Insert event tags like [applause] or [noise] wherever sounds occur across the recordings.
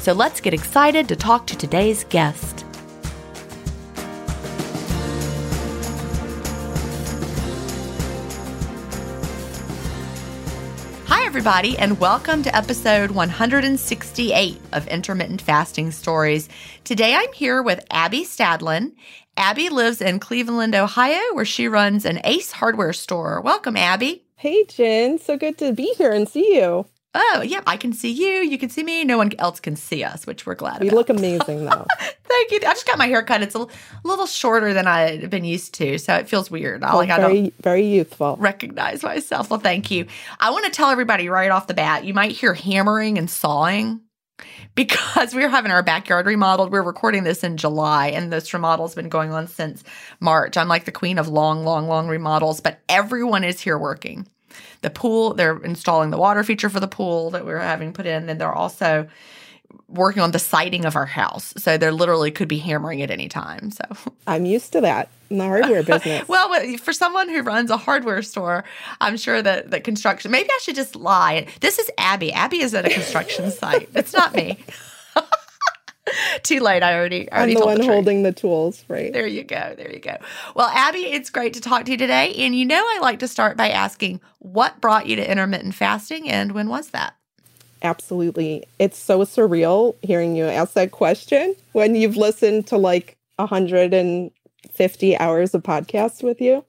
So let's get excited to talk to today's guest. Hi, everybody, and welcome to episode 168 of Intermittent Fasting Stories. Today I'm here with Abby Stadlin. Abby lives in Cleveland, Ohio, where she runs an Ace hardware store. Welcome, Abby. Hey, Gin. So good to be here and see you. Oh, yeah, I can see you. You can see me. No one else can see us, which we're glad We about. look [laughs] amazing, though. Thank you. I just got my hair cut. It's a little shorter than I've been used to, so it feels weird. I Oh, like I don't very, very youthful. recognize myself. Well, thank you. I want to tell everybody right off the bat, you might hear hammering and sawing [laughs] because we're having our backyard remodeled. We're recording this in July, and this remodel's been going on since March. I'm like the queen of long, long, long remodels, but everyone is here working. The pool, they're installing the water feature for the pool that we're having put in, and they're also working on the siding of our house. So there literally could be hammering at any time. So [laughs] I'm used to that in the hardware business. [laughs] well, for someone who runs a hardware store, I'm sure that that construction. Maybe I should just lie. This is Abby. Abby is at a construction [laughs] site. It's not me. [laughs] Too late. I already. I I'm the one the holding the tools, right? There you go. There you go. Well, Abby, it's great to talk to you today. And you know, I like to start by asking what brought you to intermittent fasting and when was that? Absolutely. It's so surreal hearing you ask that question when you've listened to like 150 hours of podcasts with you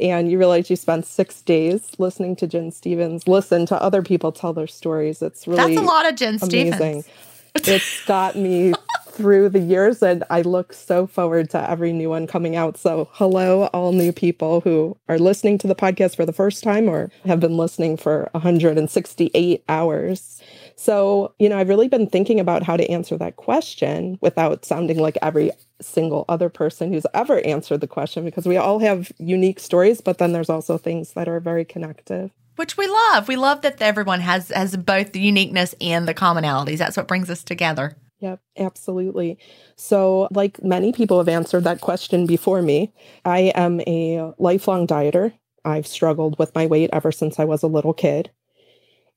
and you realize you spent six days listening to Gin Stephens, listen to other people tell their stories. It's really That's a lot of Gin amazing. Stephens. [laughs] it's got me through the years and I look so forward to every new one coming out. So, hello, all new people who are listening to the podcast for the first time or have been listening for 168 hours. So, you know, I've really been thinking about how to answer that question without sounding like every single other person who's ever answered the question because we all have unique stories, but then there's also things that are very connective. Which we love. We love that everyone has has both the uniqueness and the commonalities. That's what brings us together. Yep, absolutely. So, like many people have answered that question before me, I am a lifelong dieter. I've struggled with my weight ever since I was a little kid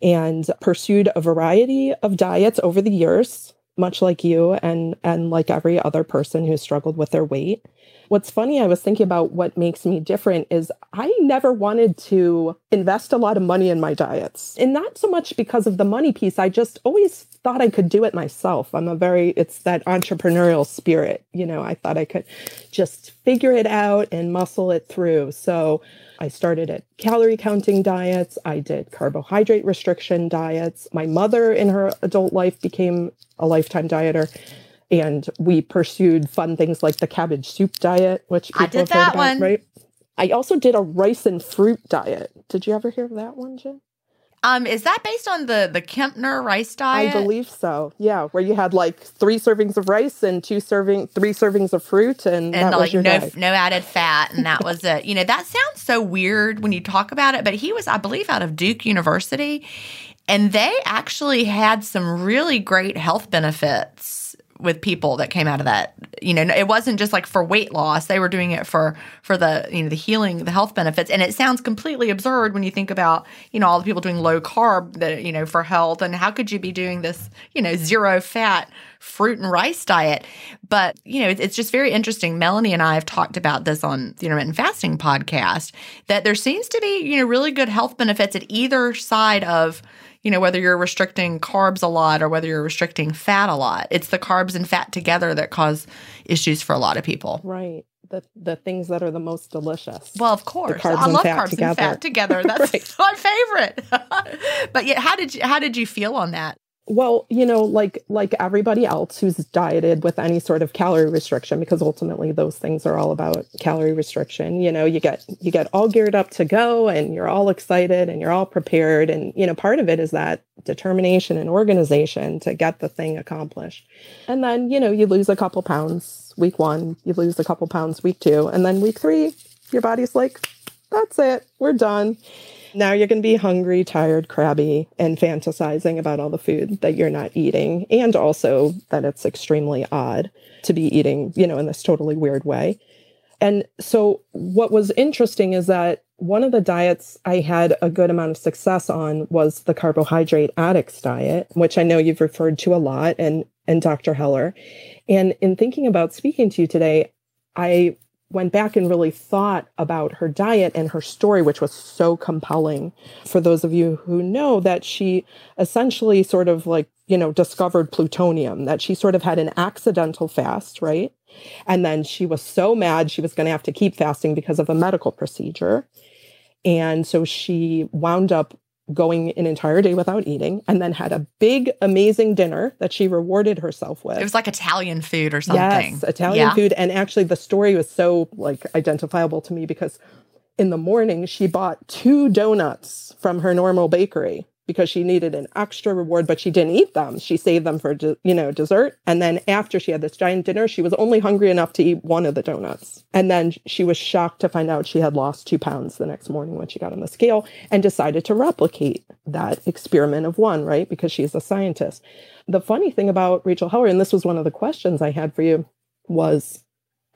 and pursued a variety of diets over the years, much like you and and like every other person who struggled with their weight. What's funny, I was thinking about what makes me different is I never wanted to invest a lot of money in my diets. And not so much because of the money piece, I just always thought I could do it myself. I'm a very, it's that entrepreneurial spirit. You know, I thought I could just figure it out and muscle it through. So I started at calorie counting diets. I did carbohydrate restriction diets. My mother in her adult life became a lifetime dieter. And we pursued fun things like the cabbage soup diet, which people I did have that about, one. right? I also did a rice and fruit diet. Did you ever hear of that one, Gin? Um, is that based on the the Kempner rice diet? I believe so. Yeah, where you had like three servings of rice and two serving, three servings of fruit, and, and that was like no diet. no added fat, and that was it. You know that sounds so weird when you talk about it, but he was, I believe, out of Duke University, and they actually had some really great health benefits with people that came out of that. You know, it wasn't just like for weight loss; they were doing it for for the you know the healing, the health benefits. And it sounds completely absurd when you think about you know all the people doing low carb that you know for health, and how could you be doing this you know zero fat fruit and rice diet? But you know, it's, just very interesting. Melanie and I have talked about this on the intermittent fasting podcast that there seems to be you know really good health benefits at either side of you know, whether you're restricting carbs a lot or whether you're restricting fat a lot. It's the carbs and fat together that cause issues for a lot of people. Right. The the things that are the most delicious. Well, of course, carbs I love carbs together. and fat together. [laughs] That's Right. my favorite. [laughs] but yet, how did you how did you feel on that? Well, you know, like like everybody else who's dieted with any sort of calorie restriction, because ultimately those things are all about calorie restriction. You know, you get you get all geared up to go, and you're all excited, and you're all prepared, and you know, part of it is that determination and organization to get the thing accomplished. And then you know, you lose a couple pounds week one, you lose a couple pounds week two, and then week three, your body's like, that's it, we're done. Now you're going to be hungry, tired, crabby, and fantasizing about all the food that you're not eating, and also that it's extremely odd to be eating, you know, in this totally weird way. And so, what was interesting is that one of the diets I had a good amount of success on was the carbohydrate addicts diet, which I know you've referred to a lot, and and Dr. Heller. And in thinking about speaking to you today, I went back and really thought about her diet and her story, which was so compelling. For those of you who know that she essentially sort of like, you know, discovered plutonium, that she sort of had an accidental fast, right? And then she was so mad she was going to have to keep fasting because of a medical procedure. And so she wound up going an entire day without eating and then had a big, amazing dinner that she rewarded herself with. It was like Italian food or something. Yes, Italian Yeah. food. And actually, the story was so like identifiable to me because in the morning she bought two donuts from her normal bakery because she needed an extra reward, but she didn't eat them. She saved them for you know dessert. And then after she had this giant dinner, she was only hungry enough to eat one of the donuts. And then she was shocked to find out she had lost two pounds the next morning when she got on the scale and decided to replicate that experiment of one, right? Because she's a scientist. The funny thing about Rachel Heller, and this was one of the questions I had for you, was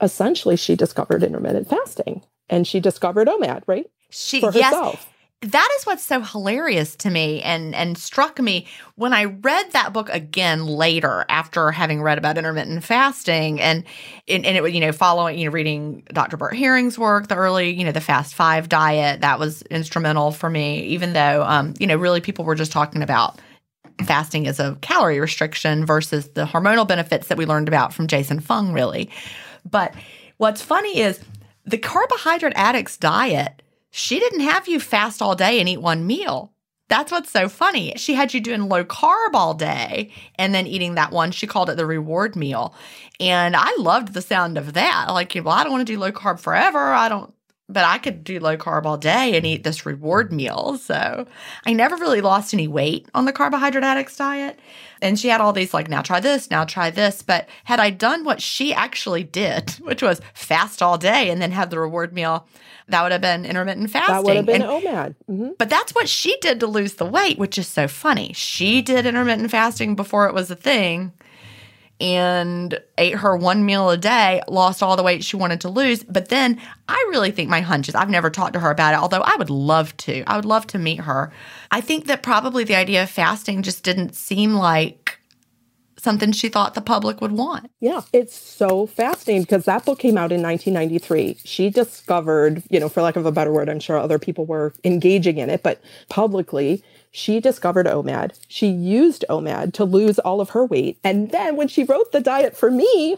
essentially she discovered intermittent fasting and she discovered OMAD, right? She For yes, herself. That is what's so hilarious to me and and struck me when I read that book again later after having read about intermittent fasting and and, and it you know following you know reading Dr. Bert Herring's work the early you know the fast 5 diet that was instrumental for me even though um you know really people were just talking about fasting as a calorie restriction versus the hormonal benefits that we learned about from Jason Fung really but what's funny is the carbohydrate addicts diet she didn't have you fast all day and eat one meal. That's what's so funny. She had you doing low carb all day and then eating that one. She called it the reward meal. And I loved the sound of that. Like, well, I don't want to do low carb forever. I don't, but I could do low carb all day and eat this reward meal. So I never really lost any weight on the carbohydrate addicts diet. And she had all these like, now try this, now try this. But had I done what she actually did, [laughs] which was fast all day and then have the reward meal, that would have been intermittent fasting. That would have been And- OMAD. hmm but that's what she did to lose the weight, which is so funny. She did intermittent fasting before it was a thing and ate her one meal a day, lost all the weight she wanted to lose. But then I really think my hunch is I've never talked to her about it, although I would love to. I would love to meet her. I think that probably the idea of fasting just didn't seem like something she thought the public would want. Yeah, it's so fascinating because that book came out in 1993. She discovered, you know, for lack of a better word, I'm sure other people were engaging in it, but publicly, she discovered OMAD. She used OMAD to lose all of her weight. And then when she wrote the diet for me,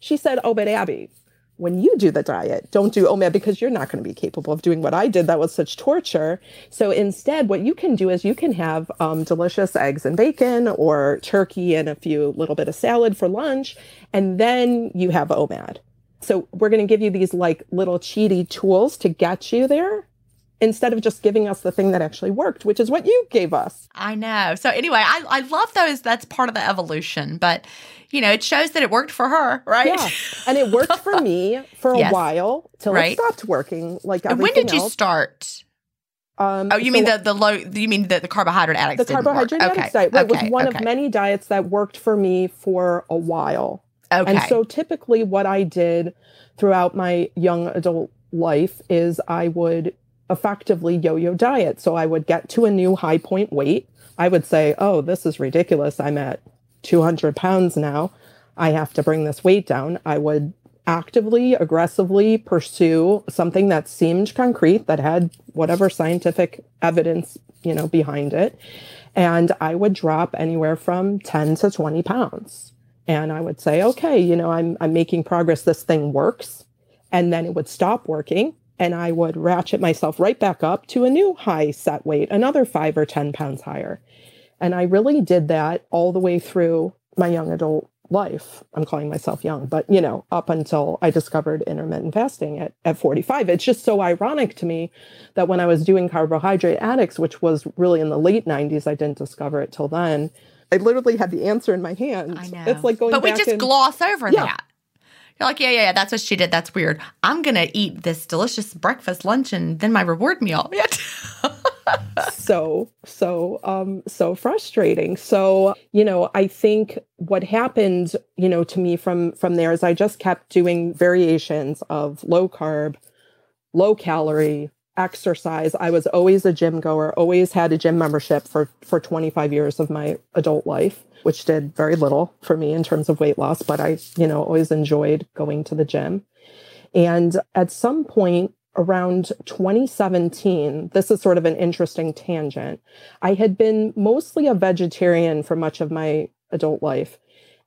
she said, Oh, but Abby, when you do the diet, don't do OMAD because you're not going to be capable of doing what I did. That was such torture. So instead, what you can do is you can have um, delicious eggs and bacon or turkey and a few little bit of salad for lunch, and then you have OMAD. So we're going to give you these like little cheaty tools to get you there instead of just giving us the thing that actually worked, which is what you gave us. I know. So anyway, I, I love those. That's part of the evolution. But, you know, it shows that it worked for her, right? Yeah. And it worked for me for a [laughs] Yes. while till Right. it stopped working. Like when did you else. start? Um, Oh, you mean the the low? You mean the, the carbohydrate addict? the carbohydrate work. addicts diet? Right, okay, was one okay, of many diets that worked for me for a while. Okay. And so typically what I did throughout my young adult life is I would effectively yo-yo diet. So I would get to a new high point weight. I would say, oh, this is ridiculous. I'm at 200 pounds now. I have to bring this weight down. I would actively, aggressively pursue something that seemed concrete, that had whatever scientific evidence, you know, behind it. And I would drop anywhere from 10 to 20 pounds. And I would say, okay, you know, I'm, I'm making progress. This thing works. And then it would stop working. And I would ratchet myself right back up to a new high set weight, another five or 10 pounds higher. And I really did that all the way through my young adult life. I'm calling myself young, but you know, up until I discovered intermittent fasting at, at 45. It's just so ironic to me that when I was doing carbohydrate addicts, which was really in the late 90s, I didn't discover it till then. I literally had the answer in my hand. I know. It's like going but we back just and- gloss over Yeah. that. You're like, yeah, yeah, yeah, that's what she did. That's weird. I'm gonna eat this delicious breakfast, lunch, and then my reward meal. [laughs] so so um so frustrating so you know i think what happened you know to me from from there is i just kept doing variations of low carb low calorie exercise i was always a gym goer always had a gym membership for for 25 years of my adult life which did very little for me in terms of weight loss but i you know always enjoyed going to the gym and at some point around 2017, this is sort of an interesting tangent. I had been mostly a vegetarian for much of my adult life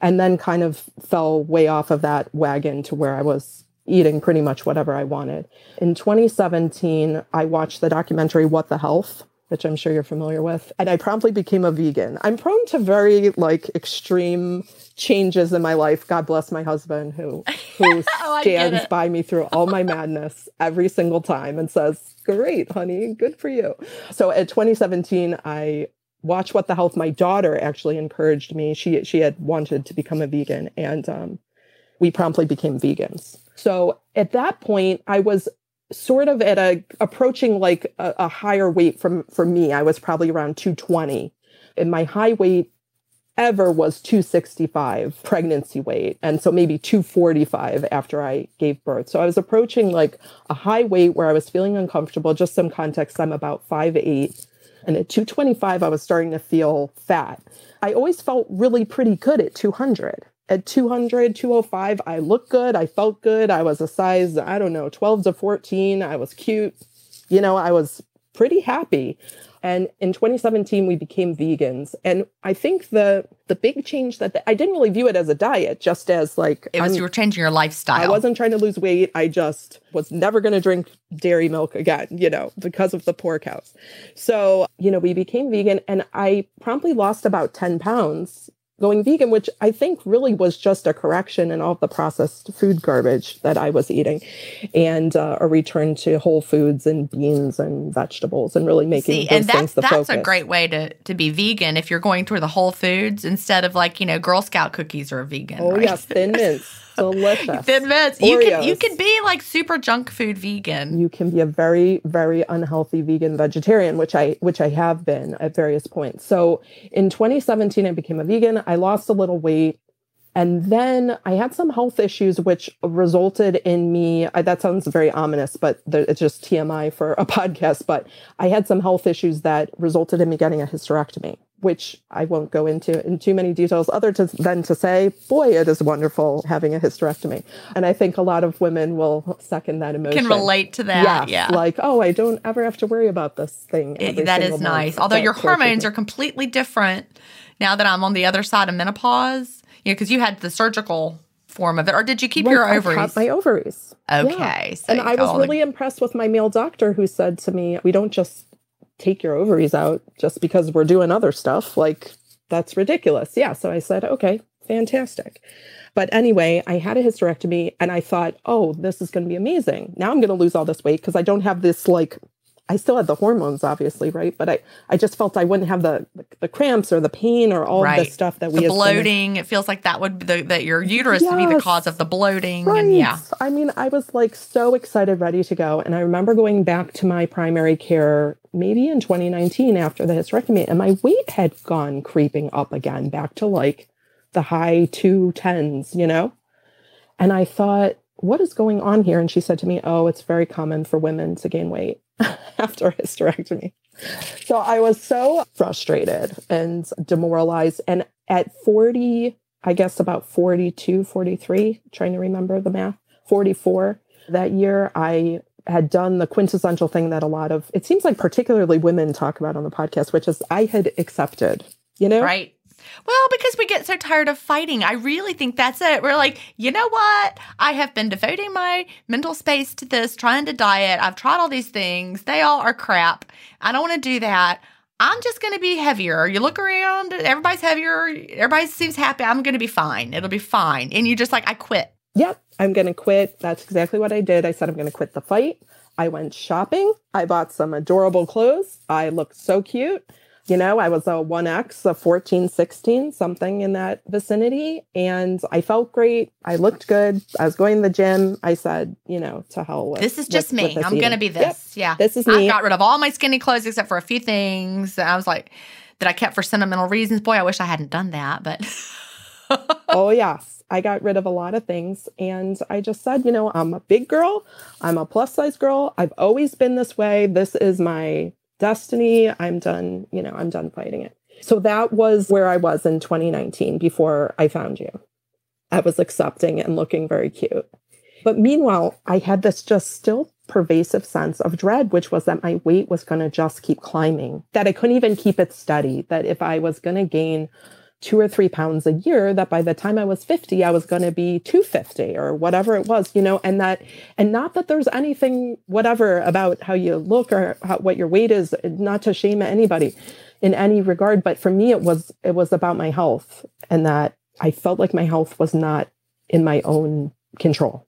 and then kind of fell way off of that wagon to where I was eating pretty much whatever I wanted. In 2017, I watched the documentary What the Health, which I'm sure you're familiar with, and I promptly became a vegan. I'm prone to very like extreme changes in my life. God bless my husband who [laughs] who Oh, stands by me through all my madness every single time and says, "Great, honey, good for you." So at 2017, I watched What the Health. My daughter actually encouraged me. She she had wanted to become a vegan, and um, we promptly became vegans. So at that point, I was sort of at a approaching like a, a higher weight from for me. I was probably around 220, and my high weight ever was 265 pregnancy weight. And so maybe 245 after i gave birth. So i was approaching like a high weight where i was feeling uncomfortable. Just some context i'm about 5'8 and at 225 i was starting to feel fat. I always felt really pretty good at 200 at 200 205 i looked good i felt good i was a size i don't know 12 to 14 i was cute you know i was pretty happy and in 2017 we became vegans and i think the the big change that the, i didn't really view it as a diet just as like it was I'm- you were changing your lifestyle. I wasn't trying to lose weight. I just was never going to drink dairy milk again, you know, because of the poor cows. So, you know, we became vegan and I promptly lost about 10 pounds going vegan, which I think really was just a correction in all the processed food garbage that I was eating and uh, a return to whole foods and beans and vegetables and really making See, and that's, that's focus. a great way to, to be vegan if you're going through the whole foods instead of like, you know, Girl Scout cookies are vegan. Oh, right? yes, thin mints. [laughs] Delicious. [laughs] Thin mints. You can you can be like super junk food vegan. you can be a very very unhealthy vegan vegetarian which i which i have been at various points so in 2017 i became a vegan i lost a little weight and then i had some health issues which resulted in me I, that sounds very ominous but the, it's just tmi for a [laughs] podcast but i had some health issues that resulted in me getting a hysterectomy which I won't go into in too many details, other to, than to say, boy, it is wonderful having a hysterectomy. And I think a lot of women will second that emotion Can relate to that. Yes, yeah. like oh, I don't ever have to worry about this thing. It- that is nice. Although your hormones are completely different now that I'm on the other side of menopause. You know, because you had the surgical form of it, or did you keep Right, your I ovaries? my ovaries. Okay, so and I was all the- really impressed with my male doctor who said to me, "We don't just take your ovaries out just because we're doing other stuff. Like that's ridiculous." Yeah. So I said, "Okay, fantastic." But anyway, I had a hysterectomy and I thought, "Oh, this is going to be amazing. Now I'm going to lose all this weight because I don't have this like I still had the hormones, obviously, right? But I, I just felt I wouldn't have the the cramps or the pain or all of the stuff that we the as women- bloating. It feels like that would be the, that your uterus would be the cause of the bloating. Right. And yeah, I mean, I was like so excited, ready to go. And I remember going back to my primary care maybe in 2019 after the hysterectomy, and my weight had gone creeping up again, back to like the high two tens, you know? And I thought, what is going on here? And she said to me, Oh, it's very common for women to gain weight [laughs] after hysterectomy. So I was so frustrated and demoralized. And at 40, I guess about 42, 43, trying to remember the math, 44 that year, I had done the quintessential thing that a lot of, it seems like particularly women talk about on the podcast, which is I had accepted, you know? right. Well, because we get so tired of fighting. I really think that's it. We're like, you know what? I have been devoting my mental space to this, trying to diet. I've tried all these things. They all are crap. I don't want to do that. I'm just going to be heavier. You look around, everybody's heavier. Everybody seems happy. I'm going to be fine. It'll be fine. And you're just like, I quit. Yep, I'm going to quit. That's exactly what I did. I said, I'm going to quit the fight. I went shopping. I bought some adorable clothes. I looked so cute. You know, I was a 1X, a 14, 16, something in that vicinity. And I felt great. I looked good. I was going to the gym. I said, you know, to hell with This is just with- me. with this I'm going to be Yep, this. Yeah. this is me. I got rid of all my skinny clothes except for a few things. I was like, that I kept for sentimental reasons. Boy, I wish I hadn't done that, but [laughs] oh yes i got rid of a lot of things and i just said you know i'm a big girl i'm a plus size girl i've always been this way this is my destiny i'm done you know i'm done fighting it. So that was where i was in 2019 before i found you. I was accepting and looking very cute. But meanwhile i had this just still pervasive sense of dread which was that my weight was going to just keep climbing that i couldn't even keep it steady that if i was going to gain two or three pounds a year that by the time I was 50, I was going to be 250 or whatever it was, you know, and that, and not that there's anything, whatever about how you look or how, what your weight is, not to shame anybody in any regard. But for me, it was, it was about my health and that I felt like my health was not in my own control.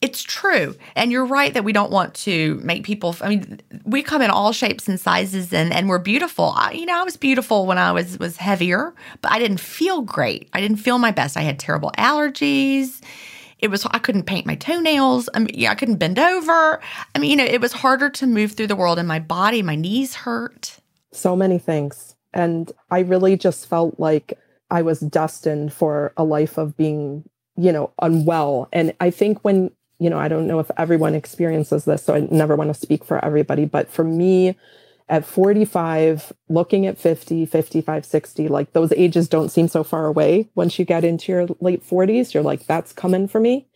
It's true. And you're right that we don't want to make people, I mean, we come in all shapes and sizes and, and we're beautiful. I, you know, I was beautiful when I was, was heavier, but I didn't feel great. I didn't feel my best. I had terrible allergies. It was, I couldn't paint my toenails. I mean, yeah, I couldn't bend over. I mean, you know, it was harder to move through the world and my body, my knees hurt. So many things. And I really just felt like I was destined for a life of being, you know, unwell. And I think when you know, I don't know if everyone experiences this, so I never want to speak for everybody. But for me, at 45, looking at 50, 55, 60, like those ages don't seem so far away. Once you get into your late 40s, you're like, that's coming for me.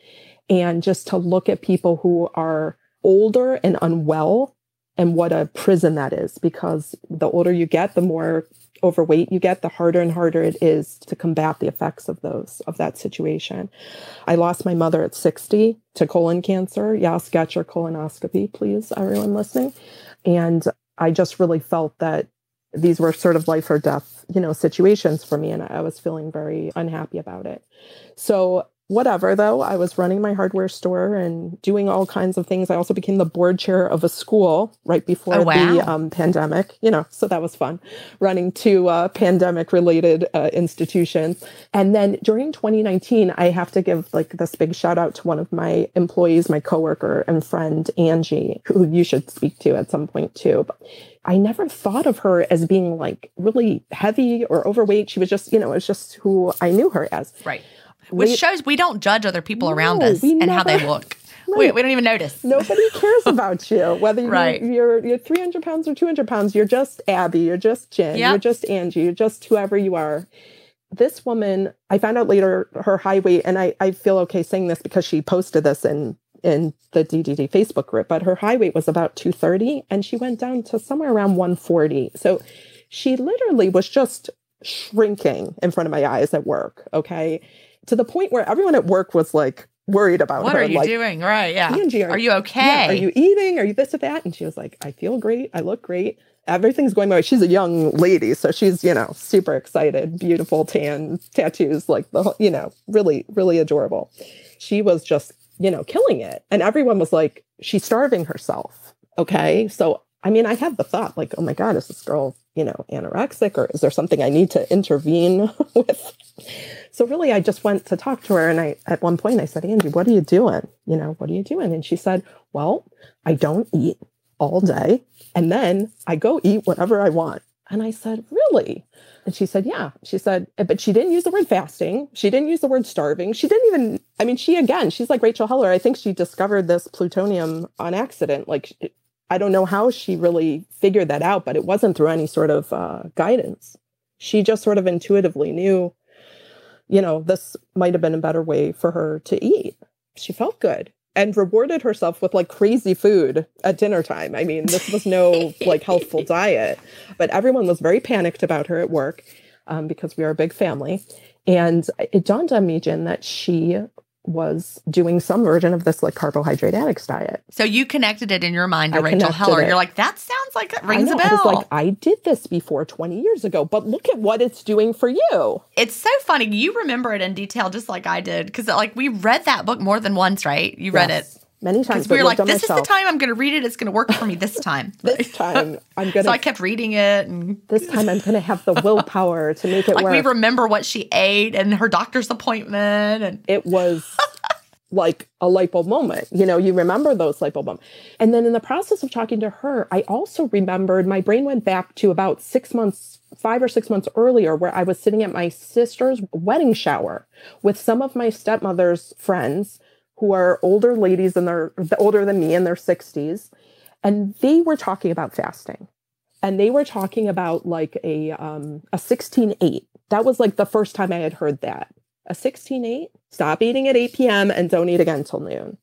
And just to look at people who are older and unwell and what a prison that is, because the older you get, the more overweight you get, the harder and harder it is to combat the effects of those, of that situation. I lost my mother at 60 to colon cancer. Yes, get your colonoscopy, please, everyone listening. And I just really felt that these were sort of life or death, you know, situations for me. And I was feeling very unhappy about it. So whatever though i was running my hardware store and doing all kinds of things i also became the board chair of a school right before oh, wow. the um, pandemic you know so that was fun running two uh, pandemic related uh, institutions and then during 2019 i have to give like this big shout out to one of my employees my coworker and friend angie who you should speak to at some point too but I never thought of her as being like really heavy or overweight. She was just, you know, it was just who I knew her as. Right. Which we, shows we don't judge other people no, around us and never, how they look. Right. [laughs] We, we, don't even notice. Nobody cares about you, [laughs] whether right. you're, you're, you're 300 pounds or 200 pounds. You're just Abby. You're just Gin. Yep. You're just Angie. You're just whoever you are. This woman, I found out later her high weight, and I, I feel okay saying this because she posted this in in the DDD Facebook group, but her high weight was about 230 and she went down to somewhere around 140. So she literally was just shrinking in front of my eyes at work. Okay to the point where everyone at work was like worried about what her. What are you like, doing? Right. Yeah. Angie, are, are you okay? Yeah, are you eating? Are you this or that? And she was like, I feel great. I look great. Everything's going my way. She's a young lady, so she's, you know, super excited, beautiful tan tattoos, like the, you know, really, really adorable. She was just, you know, killing it. And everyone was like, she's starving herself. Okay. So, I mean, I had the thought, like, oh my God, is this girl, you know, anorexic or is there something I need to intervene [laughs] with? So really, I just went to talk to her. And I, at one point, I said, Angie, what are you doing? You know, what are you doing? And she said, well, I don't eat all day. And then I go eat whatever I want. And I said, really? And she said, yeah. She said, eh, but she didn't use the word fasting. She didn't use the word starving. She didn't even, I mean, she again, she's like Rachel Heller. I think she discovered this plutonium on accident. Like, I don't know how she really figured that out, but it wasn't through any sort of uh, guidance. She just sort of intuitively knew you know, this might have been a better way for her to eat. She felt good and rewarded herself with like crazy food at dinner time. I mean, this was no like healthful [laughs] diet, but everyone was very panicked about her at work um, because we are a big family. And it dawned on me, Gin, that she was doing some version of this like carbohydrate addicts diet. So you connected it in your mind to I Rachel Heller. It. You're like, that sounds like it rings a bell. I was like, I did this before 20 years ago, but look at what it's doing for you. It's so funny. You remember it in detail just like I did. Cause like we read that book more than once, right? You read it many times. We were like, this myself. is the time I'm going to read it. It's going to work for me this time. [laughs] this time I'm going [laughs] to. So I kept reading it, and this time I'm going to have the [laughs] willpower to make it like work. we remember what she ate and her doctor's appointment, and it was like a light bulb moment. You know, you remember those light bulb moments. And then in the process of talking to her, I also remembered my brain went back to about six months, five or six months earlier, where I was sitting at my sister's wedding shower with some of my stepmother's friends who are older ladies and they're older than me in their 60s. And they were talking about fasting. And they were talking about like a um a 16-8. That was like the first time I had heard that a 16 8, stop eating at 8 p.m. and don't eat again until noon.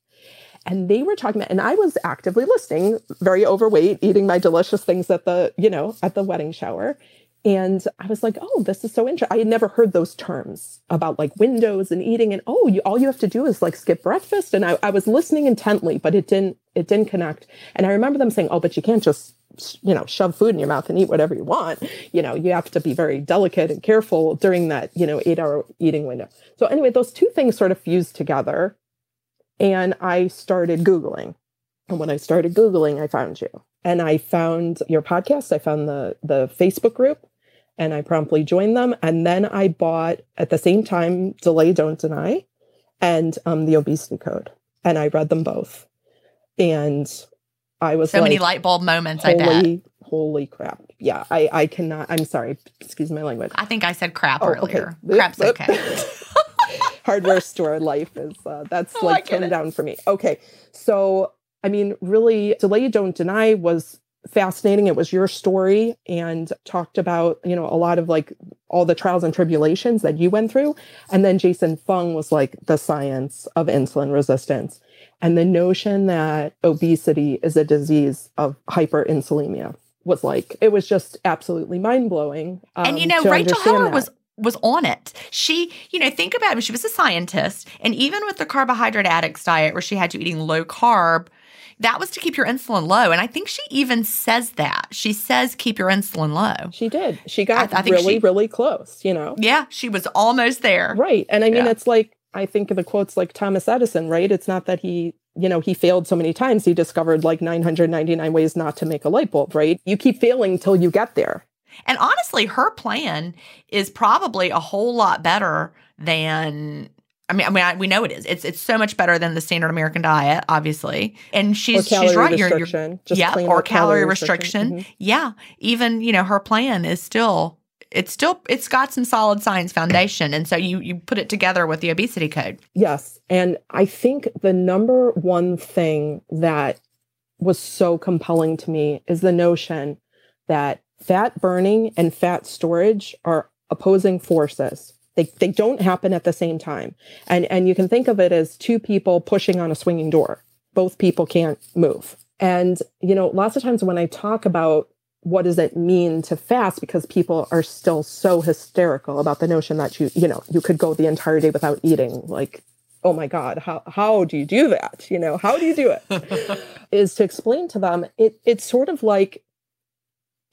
And they were talking about, and I was actively listening, very overweight, eating my delicious things at the, you know, at the wedding shower. And I was like, oh, this is so interesting. I had never heard those terms about like windows and eating. And oh, you, all you have to do is like skip breakfast. And I, I was listening intently, but it didn't, it didn't connect. And I remember them saying, oh, but you can't just you know shove food in your mouth and eat whatever you want you know you have to be very delicate and careful during that you know eight hour eating window so anyway those two things sort of fused together and i started googling and when i started googling i found you and i found your podcast i found the the facebook group and i promptly joined them and then i bought at the same time delay don't deny and um, the obesity code and i read them both and I was so like, many light bulb moments. Holy, I bet. Holy crap! Yeah, I I cannot. I'm sorry. Excuse my language. I think I said crap Oh, earlier. okay. Crap's [laughs] okay. [laughs] Hardware store life is uh, that's Oh, like it. down for me. Okay, so I mean, really, delay don't deny was fascinating. It was your story and talked about you know a lot of like all the trials and tribulations that you went through, and then Jason Fung was like the science of insulin resistance and the notion that obesity is a disease of hyperinsulinemia was like it was just absolutely mind blowing. and you um, know, Rachel Heller was was on it. She, you know, think about it. She was a scientist, and even with the carbohydrate addicts diet, where she had you eating low carb, that was to keep your insulin low. And I think she even says that. She says keep your insulin low. She did. She got I- I think really, she- really close. You know, Yeah, she was almost there. right? And I mean, Yeah. it's like I think of the quotes like Thomas Edison, right? It's not that he. You know, he failed so many times. He discovered like 999 ways not to make a light bulb, right? You keep failing till you get there. And honestly, her plan is probably a whole lot better than. I mean, I mean, I, we know it is. It's it's so much better than the standard American diet, obviously. And she's calorie she's right. You're, you're just yeah, or old calorie restriction. Mhm. Yeah, even you know her plan is still it's still it's got some solid science foundation, and so you you put it together with the obesity code. Yes. And I think the number one thing that was so compelling to me is the notion that fat burning and fat storage are opposing forces. They, they don't happen at the same time. And, and you can think of it as two people pushing on a swinging door. Both people can't move. And, you know, lots of times when I talk about what does it mean to fast because people are still so hysterical about the notion that you you know you could go the entire day without eating like oh my god how how do you do that you know how do you do it [laughs] is to explain to them it it's sort of like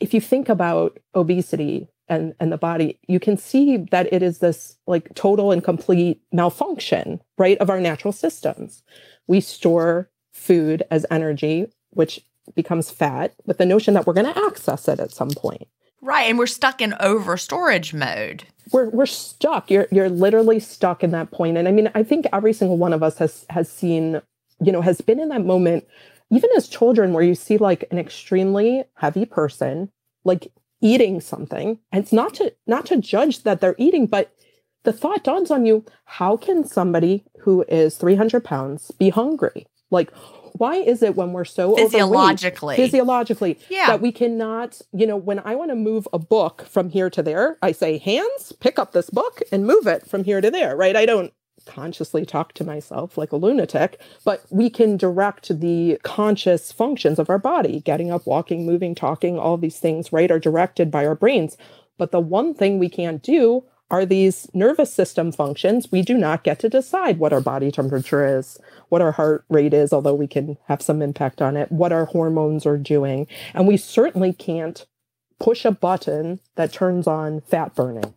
if you think about obesity and and the body you can see that it is this like total and complete malfunction right of our natural systems we store food as energy which becomes fat with the notion that we're going to access it at some point Right, and we're stuck in over storage mode. we're we're stuck. You're you're literally stuck in that point. And I mean, I think every single one of us has has seen, you know, has been in that moment, even as children, where you see like an extremely heavy person like eating something. And it's not to not to judge that they're eating, but the thought dawns on you: How can somebody who is 300 pounds be hungry? Like, why is it when we're so Physiologically. physiologically Yeah. that we cannot you know when i want to move a book from here to there i say hands pick up this book and move it from here to there right i don't consciously talk to myself like a lunatic but we can direct the conscious functions of our body getting up walking moving talking all these things right are directed by our brains but the one thing we can't do are these nervous system functions we do not get to decide what our body temperature is what our heart rate is, although we can have some impact on it, what our hormones are doing. And we certainly can't push a button that turns on fat burning.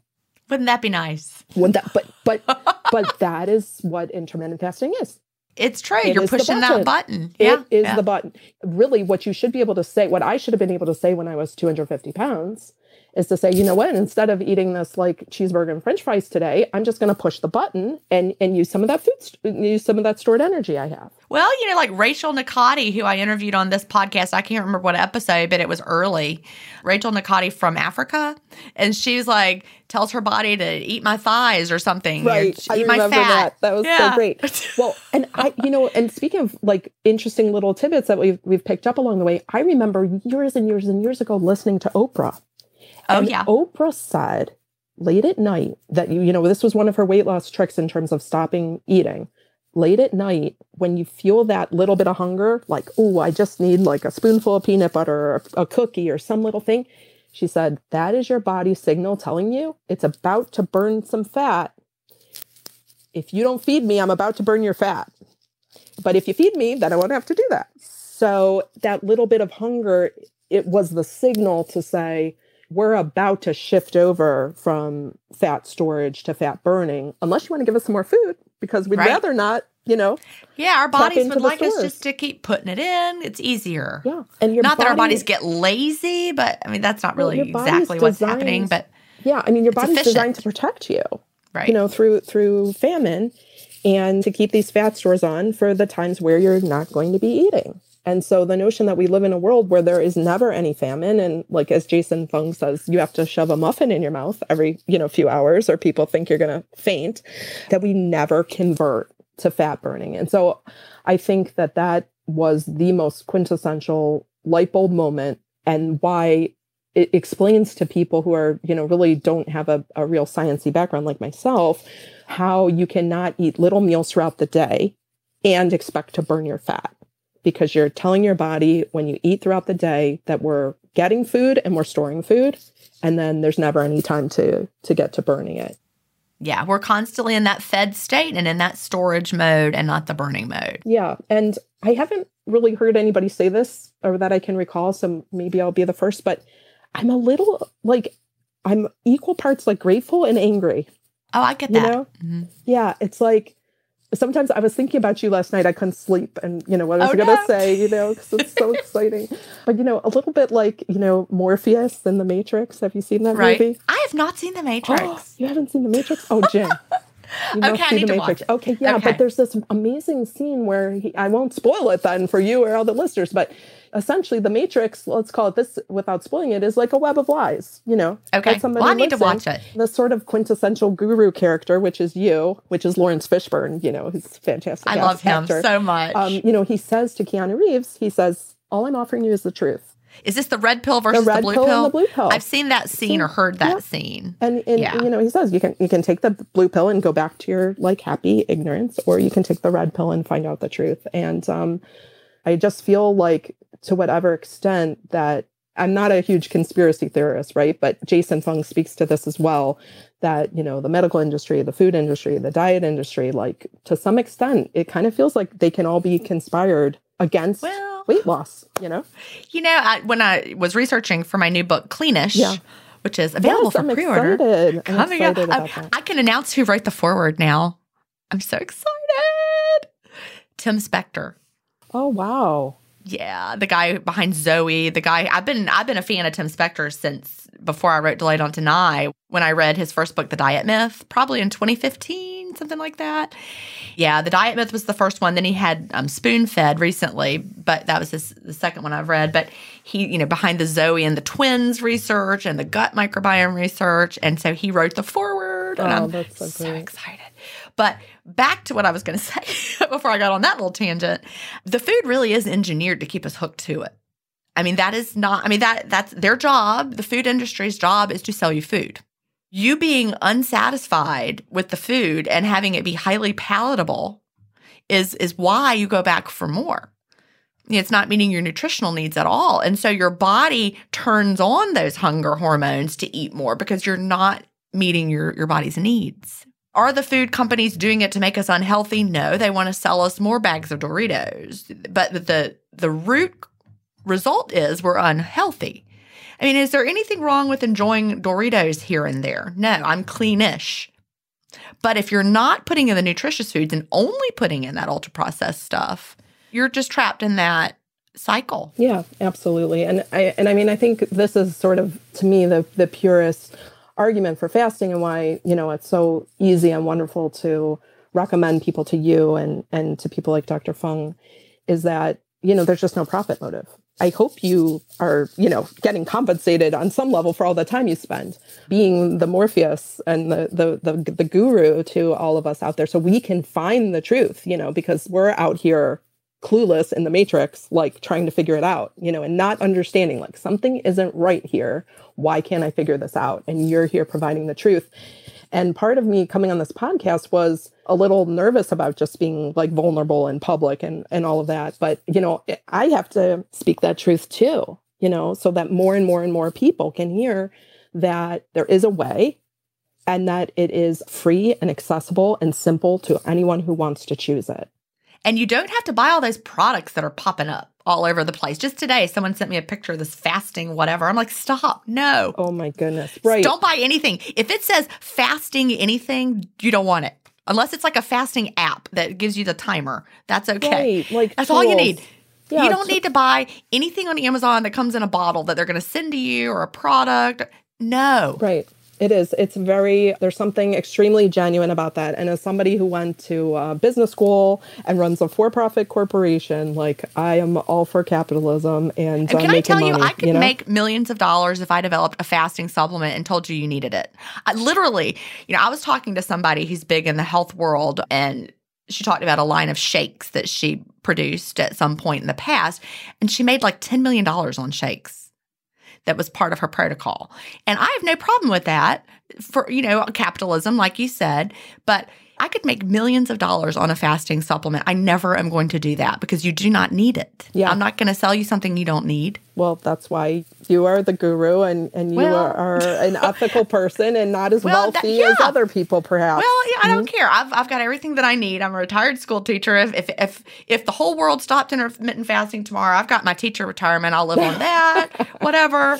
Wouldn't that be nice? Wouldn't that, but but [laughs] but that is what intermittent fasting is. It's true. It You're pushing that button. Yeah. is yeah. the button. Really, what you should be able to say, what I should have been able to say when I was 250 pounds, is to say, you know what, instead of eating this like cheeseburger and french fries today, I'm just going to push the button and and use some of that food use some of that stored energy I have. Well, you know, like Rachel Nakati, who I interviewed on this podcast, I can't remember what episode, but it was early. Rachel Nakati from Africa, and she's like tells her body to eat my thighs or something. Right, or, I remember that. That was Yeah. so great. Well, and I, you know, and speaking of like interesting little tidbits that we've we've picked up along the way, I remember years and years and years ago listening to Oprah. Oh And yeah. Oprah said late at night that you, you know, this was one of her weight loss tricks in terms of stopping eating. Late at night, when you feel that little bit of hunger, like, oh, I just need like a spoonful of peanut butter or a cookie or some little thing, she said, that is your body signal telling you it's about to burn some fat. If you don't feed me, I'm about to burn your fat. But if you feed me, then I won't have to do that. So that little bit of hunger, it was the signal to say, we're about to shift over from fat storage to fat burning, unless you want to give us some more food, because we'd Right. rather not, you know. Yeah, our bodies would like us just to keep putting it in. It's easier. Yeah. And your not that our bodies get lazy, but I mean that's not really exactly what's happening. But Yeah. I mean, your body's efficient. designed to protect you. right, you know through through famine and to keep these fat stores on for the times where you're not going to be eating and so the notion that we live in a world where there is never any famine and like as jason fung says you have to shove a muffin in your mouth every you know few hours or people think you're going to faint that we never convert to fat burning and so i think that that was the most quintessential light bulb moment and why it explains to people who are, you know, really don't have a, a real sciencey background like myself, how you cannot eat little meals throughout the day and expect to burn your fat. Because you're telling your body when you eat throughout the day that we're getting food and we're storing food, and then there's never any time to to get to burning it. yeah, we're constantly in that fed state and in that storage mode and not the burning mode. Yeah. And I haven't really heard anybody say this or that I can recall. So maybe I'll be the first, but I'm a little like, I'm equal parts like grateful and angry. Oh, I get You that. know? Mhm. Yeah. It's like, sometimes I was thinking about you last night. I couldn't sleep and, you know, what I was Oh, going to no. say, you know, because it's so [laughs] exciting. But, you know, a little bit like, you know, Morpheus in The Matrix. Have you seen that Right. movie? I have not seen the oh, Matrix. you haven't seen The Matrix? Oh, Gin. [laughs] You Okay, I need to watch it. Okay, yeah, Okay. but there's this amazing scene where he, I won't spoil it then for you or all the listeners, but essentially the Matrix, let's call it this without spoiling it, is like a web of lies, you know. Okay. Well, I need to lives in. watch it. The sort of quintessential guru character, which is you, which is Laurence Fishburne, you know, he's fantastic. I love him actor. so much. Um, you know, he says to Keanu Reeves, he says, All I'm offering you is the truth. Is this the red pill versus the, red blue pill pill? the blue pill. I've seen that scene or heard that yeah. scene. And, and Yeah. you know, he says you can you can take the blue pill and go back to your like happy ignorance, or you can take the red pill and find out the truth. And um, I just feel like to whatever extent that I'm not a huge conspiracy theorist, right? But Jason Fung speaks to this as well. That you know, the medical industry, the food industry, the diet industry, like to some extent, it kind of feels like they can all be conspired against Well- weight loss. You know, You know, I, when I was researching for my new book, Cleanish, Yeah. which is available Yes, for pre-order. I'm coming up, I. I can announce who wrote the foreword now. I'm so excited. Tim Spector. Oh wow. Yeah, the guy behind Zoe, the guy I've been I've been a fan of Tim Spector since before I wrote Delayed Don't Deny. When I read his first book, The Diet Myth, probably in 2015, something like that. Yeah, The Diet Myth was the first one. Then he had um, Spoon Fed recently, but that was his, the second one I've read. But he, you know, behind the Zoe and the twins research and the gut microbiome research, and so he wrote the foreword, and Oh, I'm that's so so excited. But back to what I was going [laughs] to say before I got on that little tangent, the food really is engineered to keep us hooked to it. I mean, that is not. I mean that that's their job. The food industry's job is to sell you food. You being unsatisfied with the food and having it be highly palatable is is why you go back for more. It's not meeting your nutritional needs at all. And so your body turns on those hunger hormones to eat more because you're not meeting your, your body's needs. Are the food companies doing it to make us unhealthy? No, they want to sell us more bags of Doritos. But the the root result is we're unhealthy. I mean, is there anything wrong with enjoying Doritos here and there? No, I'm cleanish. But if you're not putting in the nutritious foods and only putting in that ultra processed stuff, you're just trapped in that cycle. Yeah, absolutely. And I and I mean I think this is sort of to me the the purest argument for fasting and why, you know, it's so easy and wonderful to recommend people to you and and to people like Dr. Fung is that, you know, there's just no profit motive. I hope you are, you know, getting compensated on some level for all the time you spend being the Morpheus and the, the the the guru to all of us out there, so we can find the truth. You know, because we're out here clueless in the matrix, like trying to figure it out. You know, and not understanding like something isn't right here. Why can't I figure this out? And you're here providing the truth. And part of me coming on this podcast was a little nervous about just being like vulnerable in public and, and all of that. But, you know, I have to speak that truth too, you know, so that more and more and more people can hear that there is a way and that it is free and accessible and simple to anyone who wants to choose it. And you don't have to buy all those products that are popping up all over the place. Just today, someone sent me a picture of this fasting, whatever. I'm like, stop. No. Oh my goodness. Right. Don't buy anything. If it says fasting anything, you don't want it. Unless it's like a fasting app that gives you the timer. That's okay. Right. Like That's tools. all you need. Yeah, you don't need to buy anything on Amazon that comes in a bottle that they're going to send to you or a product. No. Right. It is. It's very, there's something extremely genuine about that. And as somebody who went to uh, business school and runs a for profit corporation, like I am all for capitalism and, And uh, can I tell you, money, I could know? make millions of dollars if I developed a fasting supplement and told you you needed it. I literally, you know, I was talking to somebody who's big in the health world and she talked about a line of shakes that she produced at some point in the past and she made like $10 million on shakes that was part of her protocol. And I have no problem with that for, you know, capitalism, like you said, but I could make millions of dollars on a fasting supplement. I never am going to do that because you do not need it. Yeah. I'm not going to sell you something you don't need. Well, that's why you are the guru and, and you Well- are, are an [laughs] ethical person and not as Well, that- wealthy as other people, perhaps. Well, yeah, I don't Mm-hmm. care. I've, I've got everything that I need. I'm a retired school teacher. If, if if if the whole world stopped intermittent fasting tomorrow, I've got my teacher retirement. I'll live on [laughs] that. Whatever.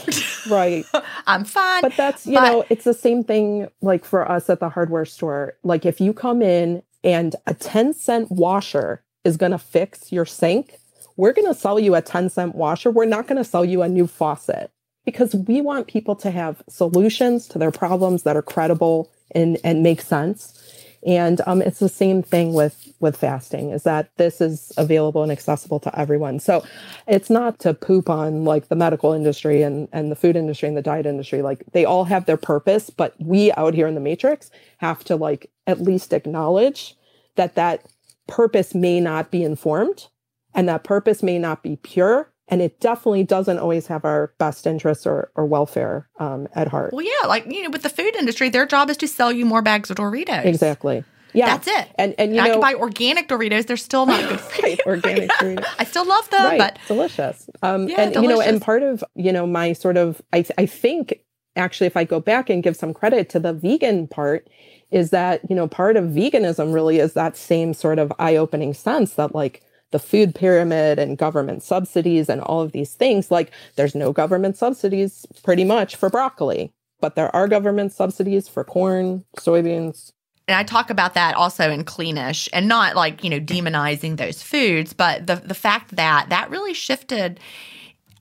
Right. [laughs] I'm fine. But that's, you But- know, it's the same thing like for us at the hardware store. Like if you come in and a 10 cent washer is going to fix your sink, we're going to sell you a 10 cent washer. We're not going to sell you a new faucet because we want people to have solutions to their problems that are credible and, and make sense. And um, it's the same thing with with fasting is that this is available and accessible to everyone. So it's not to poop on like the medical industry and and the food industry and the diet industry. Like they all have their purpose, but we out here in the matrix have to like at least acknowledge that that purpose may not be informed and that purpose may not be pure and it definitely doesn't always have our best interests or, or welfare um, at heart well, yeah, like you know, with the food industry, their job is to sell you more bags of Doritos. exactly yeah That's it. and and you I know can buy organic Doritos. They're still not good for [laughs] right, you. organic [laughs] Doritos. I still love them, right, but delicious. Um, Yeah, and you know, and part of you know my sort of I I think actually if I go back and give some credit to the vegan part is that you know part of veganism really is that same sort of eye opening sense that like the food pyramid and government subsidies and all of these things like there's no government subsidies pretty much for broccoli but there are government subsidies for corn soybeans and I talk about that also in Cleanish and not like, you know, demonizing those foods, but the the fact that that really shifted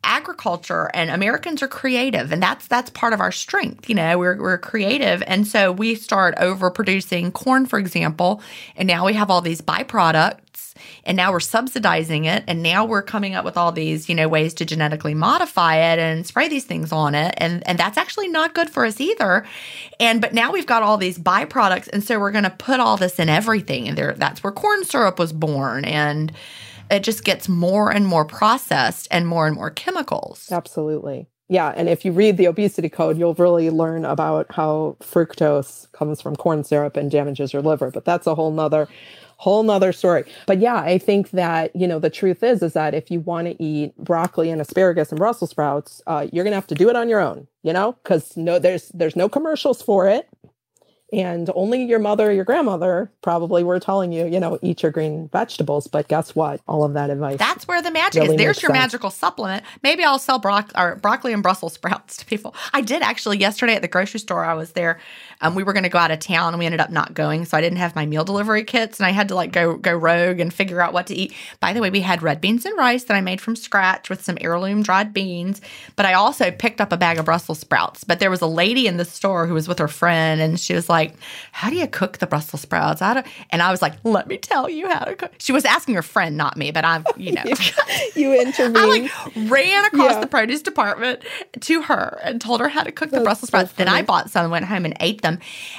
agriculture and Americans are creative and that's that's part of our strength. You know, we're we're creative and so we start overproducing corn for example, and now we have all these byproducts and now we're subsidizing it and now we're coming up with all these, you know, ways to genetically modify it and spray these things on it and and that's actually not good for us either. And but now we've got all these byproducts and so we're going to put all this in everything and there that's where corn syrup was born and it just gets more and more processed and more and more chemicals. Absolutely. Yeah. And if you read the obesity code, you'll really learn about how fructose comes from corn syrup and damages your liver. But that's a whole nother whole nother story. But yeah, I think that, you know, the truth is is that if you want to eat broccoli and asparagus and Brussels sprouts, uh, you're gonna have to do it on your own, you know, because no there's there's no commercials for it. And only your mother, your grandmother probably were telling you, you know, eat your green vegetables. But guess what? All of that advice. That's where the magic really is. There's your sense. magical supplement. Maybe I'll sell bro- or broccoli and Brussels sprouts to people. I did actually yesterday at the grocery store. I was there. Um, we were going to go out of town and we ended up not going. So I didn't have my meal delivery kits and I had to like go go rogue and figure out what to eat. By the way, we had red beans and rice that I made from scratch with some heirloom dried beans. But I also picked up a bag of Brussels sprouts. But there was a lady in the store who was with her friend and she was like, How do you cook the Brussels sprouts? I and I was like, Let me tell you how to cook. She was asking her friend, not me, but I'm, you know. [laughs] you intervened. I like ran across yeah. the produce department to her and told her how to cook That's the Brussels sprouts. So then I bought some, and went home and ate them.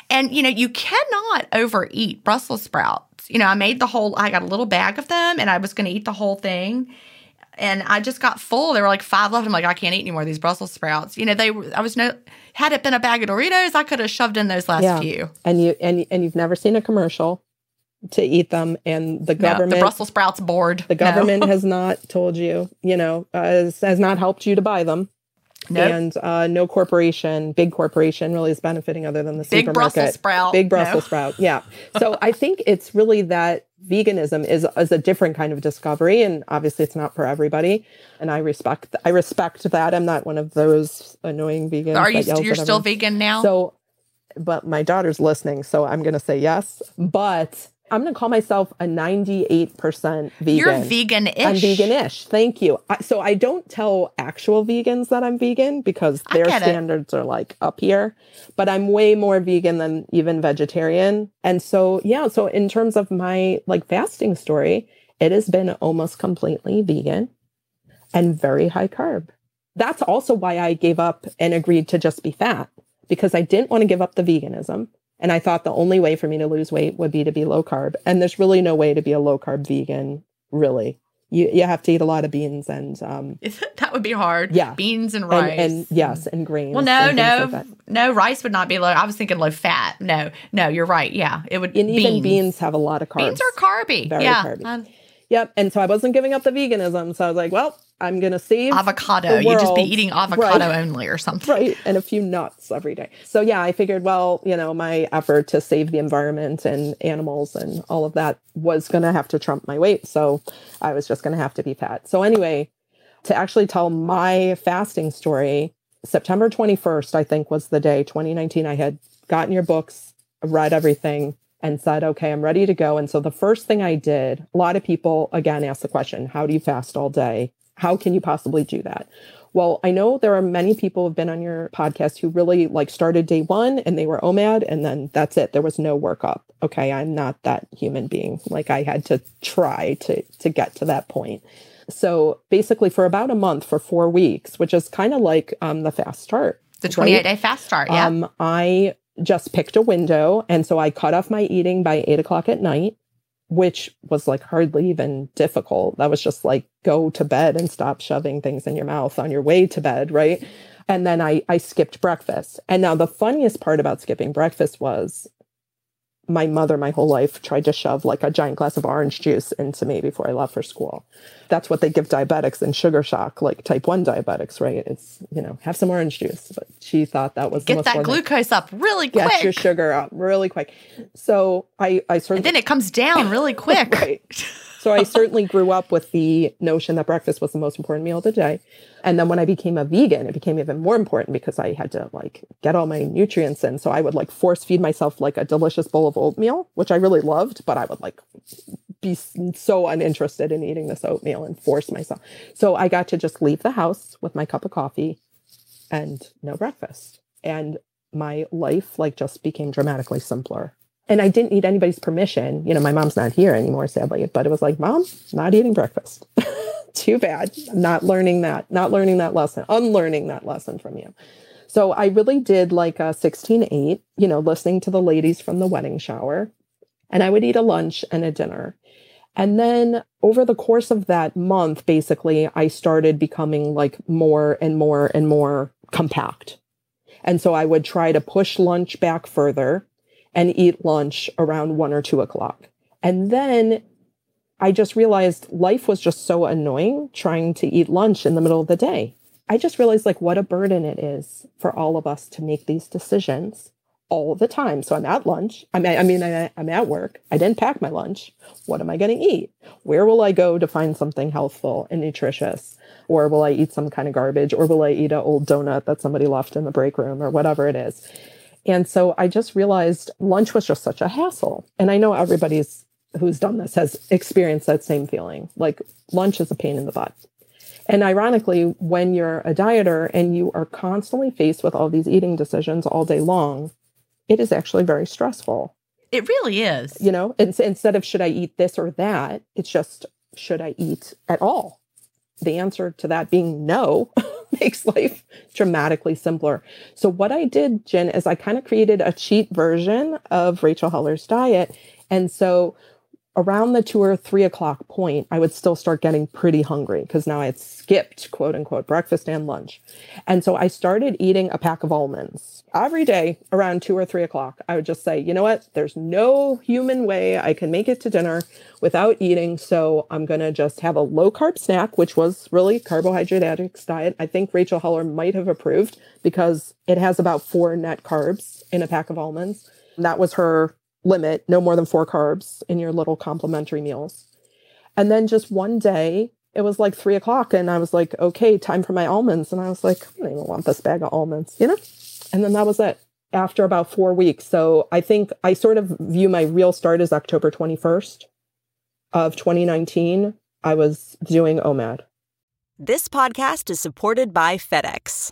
And, you know, you cannot overeat Brussels sprouts. You know, I made the whole, I got a little bag of them and I was going to eat the whole thing and I just got full. There were like five left. I'm like, I can't eat any more of these Brussels sprouts. You know, they I was no had it been a bag of Doritos, I could have shoved in those last yeah. few. And you and and you've never seen a commercial to eat them, and the government, no, the Brussels sprouts board, the government no. [laughs] has not told you, you know, uh, has, has not helped you to buy them. Nope. And uh, no corporation, big corporation, really is benefiting other than the big supermarket. Brussels sprout. Big Brussels no. sprout. Yeah. [laughs] So I think it's really that veganism is is a different kind of discovery, and obviously it's not for everybody. And I respect I respect that. I'm not one of those annoying vegans. Are you? You're still vegan now. So, but my daughter's listening, so I'm going to say yes. But I'm going to call myself a 98% vegan. You're vegan-ish. I'm vegan-ish. Thank you. I, so I don't tell actual vegans that I'm vegan because their standards it. are like up here, but I'm way more vegan than even vegetarian. And so, yeah, so in terms of my like fasting story, it has been almost completely vegan and very high carb. That's also why I gave up and agreed to just be fat because I didn't want to give up the veganism. And I thought the only way for me to lose weight would be to be low carb. And there's really no way to be a low carb vegan, really. You, you have to eat a lot of beans and um, [laughs] that would be hard. Yeah, beans and rice. And, and yes, and grains. Well, no, no, like no. Rice would not be low. I was thinking low fat. No, no, you're right. Yeah, it would. And beans. even beans have a lot of carbs. Beans are carby. Very yeah. carby. Um, yep. And so I wasn't giving up the veganism. So I was like, well, I'm going to save avocado. You'd just be eating avocado right. only or something. Right. And a few nuts every day. So yeah, I figured, well, you know, my effort to save the environment and animals and all of that was going to have to trump my weight. So I was just going to have to be fat. So anyway, to actually tell my fasting story, September 21st, I think was the day 2019 I had gotten your books, read everything and said, okay, I'm ready to go. And so the first thing I did, a lot of people again ask the question, how do you fast all day? How can you possibly do that? Well, I know there are many people who've been on your podcast who really like started day one and they were OMAD and then that's it. There was no workup. Okay, I'm not that human being. Like I had to try to to get to that point. So basically for about a month, for four weeks, which is kind of like um, the fast start. The 28 right? day fast start, yeah. Um, I just picked a window. And so I cut off my eating by eight o'clock at night which was like hardly even difficult. That was just like go to bed and stop shoving things in your mouth on your way to bed, right? And then I I skipped breakfast. And now the funniest part about skipping breakfast was my mother my whole life tried to shove like a giant glass of orange juice into me before I left for school. That's what they give diabetics in sugar shock, like type 1 diabetics, right? It's, you know, have some orange juice. But she thought that was Get that glucose up really quick. Get your sugar up really quick. So I, I sort of. And then it comes down really [laughs] quick. right. So I certainly grew up with the notion that breakfast was the most important meal of the day. And then when I became a vegan, it became even more important because I had to like get all my nutrients in. So I would like force feed myself like a delicious bowl of oatmeal, which I really loved, but I would like be so uninterested in eating this oatmeal and force myself. So I got to just leave the house with my cup of coffee and no breakfast. And my life like just became dramatically simpler and I didn't need anybody's permission. You know, my mom's not here anymore, sadly, but it was like, Mom, not eating breakfast. [laughs] Too bad. Not learning that, not learning that lesson, unlearning that lesson from you. So I really did like a 16 8, you know, listening to the ladies from the wedding shower. And I would eat a lunch and a dinner. And then over the course of that month, basically, I started becoming like more and more and more compact. And so I would try to push lunch back further and eat lunch around one or two o'clock. And then I just realized life was just so annoying trying to eat lunch in the middle of the day. I just realized like what a burden it is for all of us to make these decisions all the time. So I'm at lunch. I mean, I mean, I, I'm at work. I didn't pack my lunch. What am I going to eat? Where will I go to find something healthful and nutritious? Or will I eat some kind of garbage? Or will I eat an old donut that somebody left in the break room or whatever it is? And so I just realized lunch was just such a hassle. And I know everybody's who's done this has experienced that same feeling. Like lunch is a pain in the butt. And ironically, when you're a dieter and you are constantly faced with all these eating decisions all day long, it is actually very stressful. It really is. You know, instead of should I eat this or that, it's just should I eat at all? The answer to that being no [laughs] [laughs] makes life dramatically simpler. So, what I did, Gin, is I kind of created a cheat version of Rachel Heller's diet. And so, around the two or three o'clock point, I would still start getting pretty hungry because now I had skipped quote unquote breakfast and lunch. And so I started eating a pack of almonds every day around two or three o'clock. I would just say, you know what? There's no human way I can make it to dinner without eating. So I'm going to just have a low carb snack, which was really carbohydrate addicts diet. I think Rachel Heller might have approved because it has about four net carbs in a pack of almonds. That was her limit no more than four carbs in your little complimentary meals. And then just one day, it was like three o'clock, and I was like, okay, time for my almonds. And I was like, I don't even want this bag of almonds, you know? And then that was it after about four weeks. So I think I sort of view my real start as October 21st of 2019. I was doing OMAD. This podcast is supported by FedEx.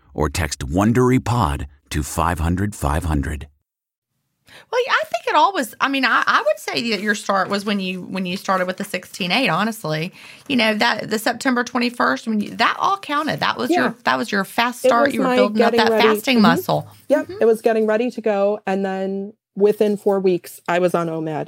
or text WonderyPod to 500 500. Well, I think it all was. I mean, I, I would say that your start was when you when you started with the sixteen eight. Honestly, you know that the September twenty first when you, that all counted. That was yeah. your that was your fast start. You were building up that ready. fasting mm-hmm. muscle. Yep, mm-hmm. it was getting ready to go, and then within four weeks, I was on OMAD.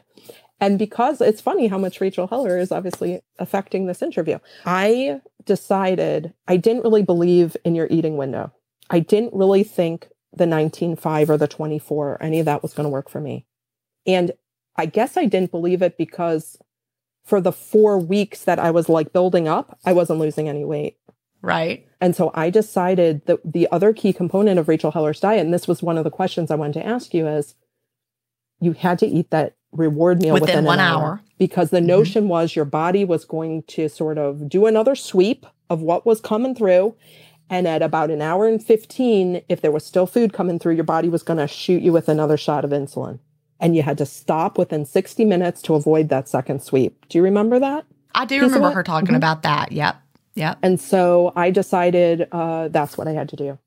And because it's funny how much Rachel Heller is obviously affecting this interview, I decided I didn't really believe in your eating window. I didn't really think the 19.5 or the 24 or any of that was going to work for me. And I guess I didn't believe it because for the four weeks that I was like building up, I wasn't losing any weight. Right. And so I decided that the other key component of Rachel Heller's diet, and this was one of the questions I wanted to ask you, is you had to eat that reward meal within, within one hour. hour. because the mm-hmm. notion was your body was going to sort of do another sweep of what was coming through. And at about an hour and 15 if there was still food coming through your body was going to shoot you with another shot of insulin. And you had to stop within 60 minutes to avoid that second sweep. Do you remember that i do remember her talking mm-hmm. about that. Yep. Yep. And so i decided uh, that's what i had to do.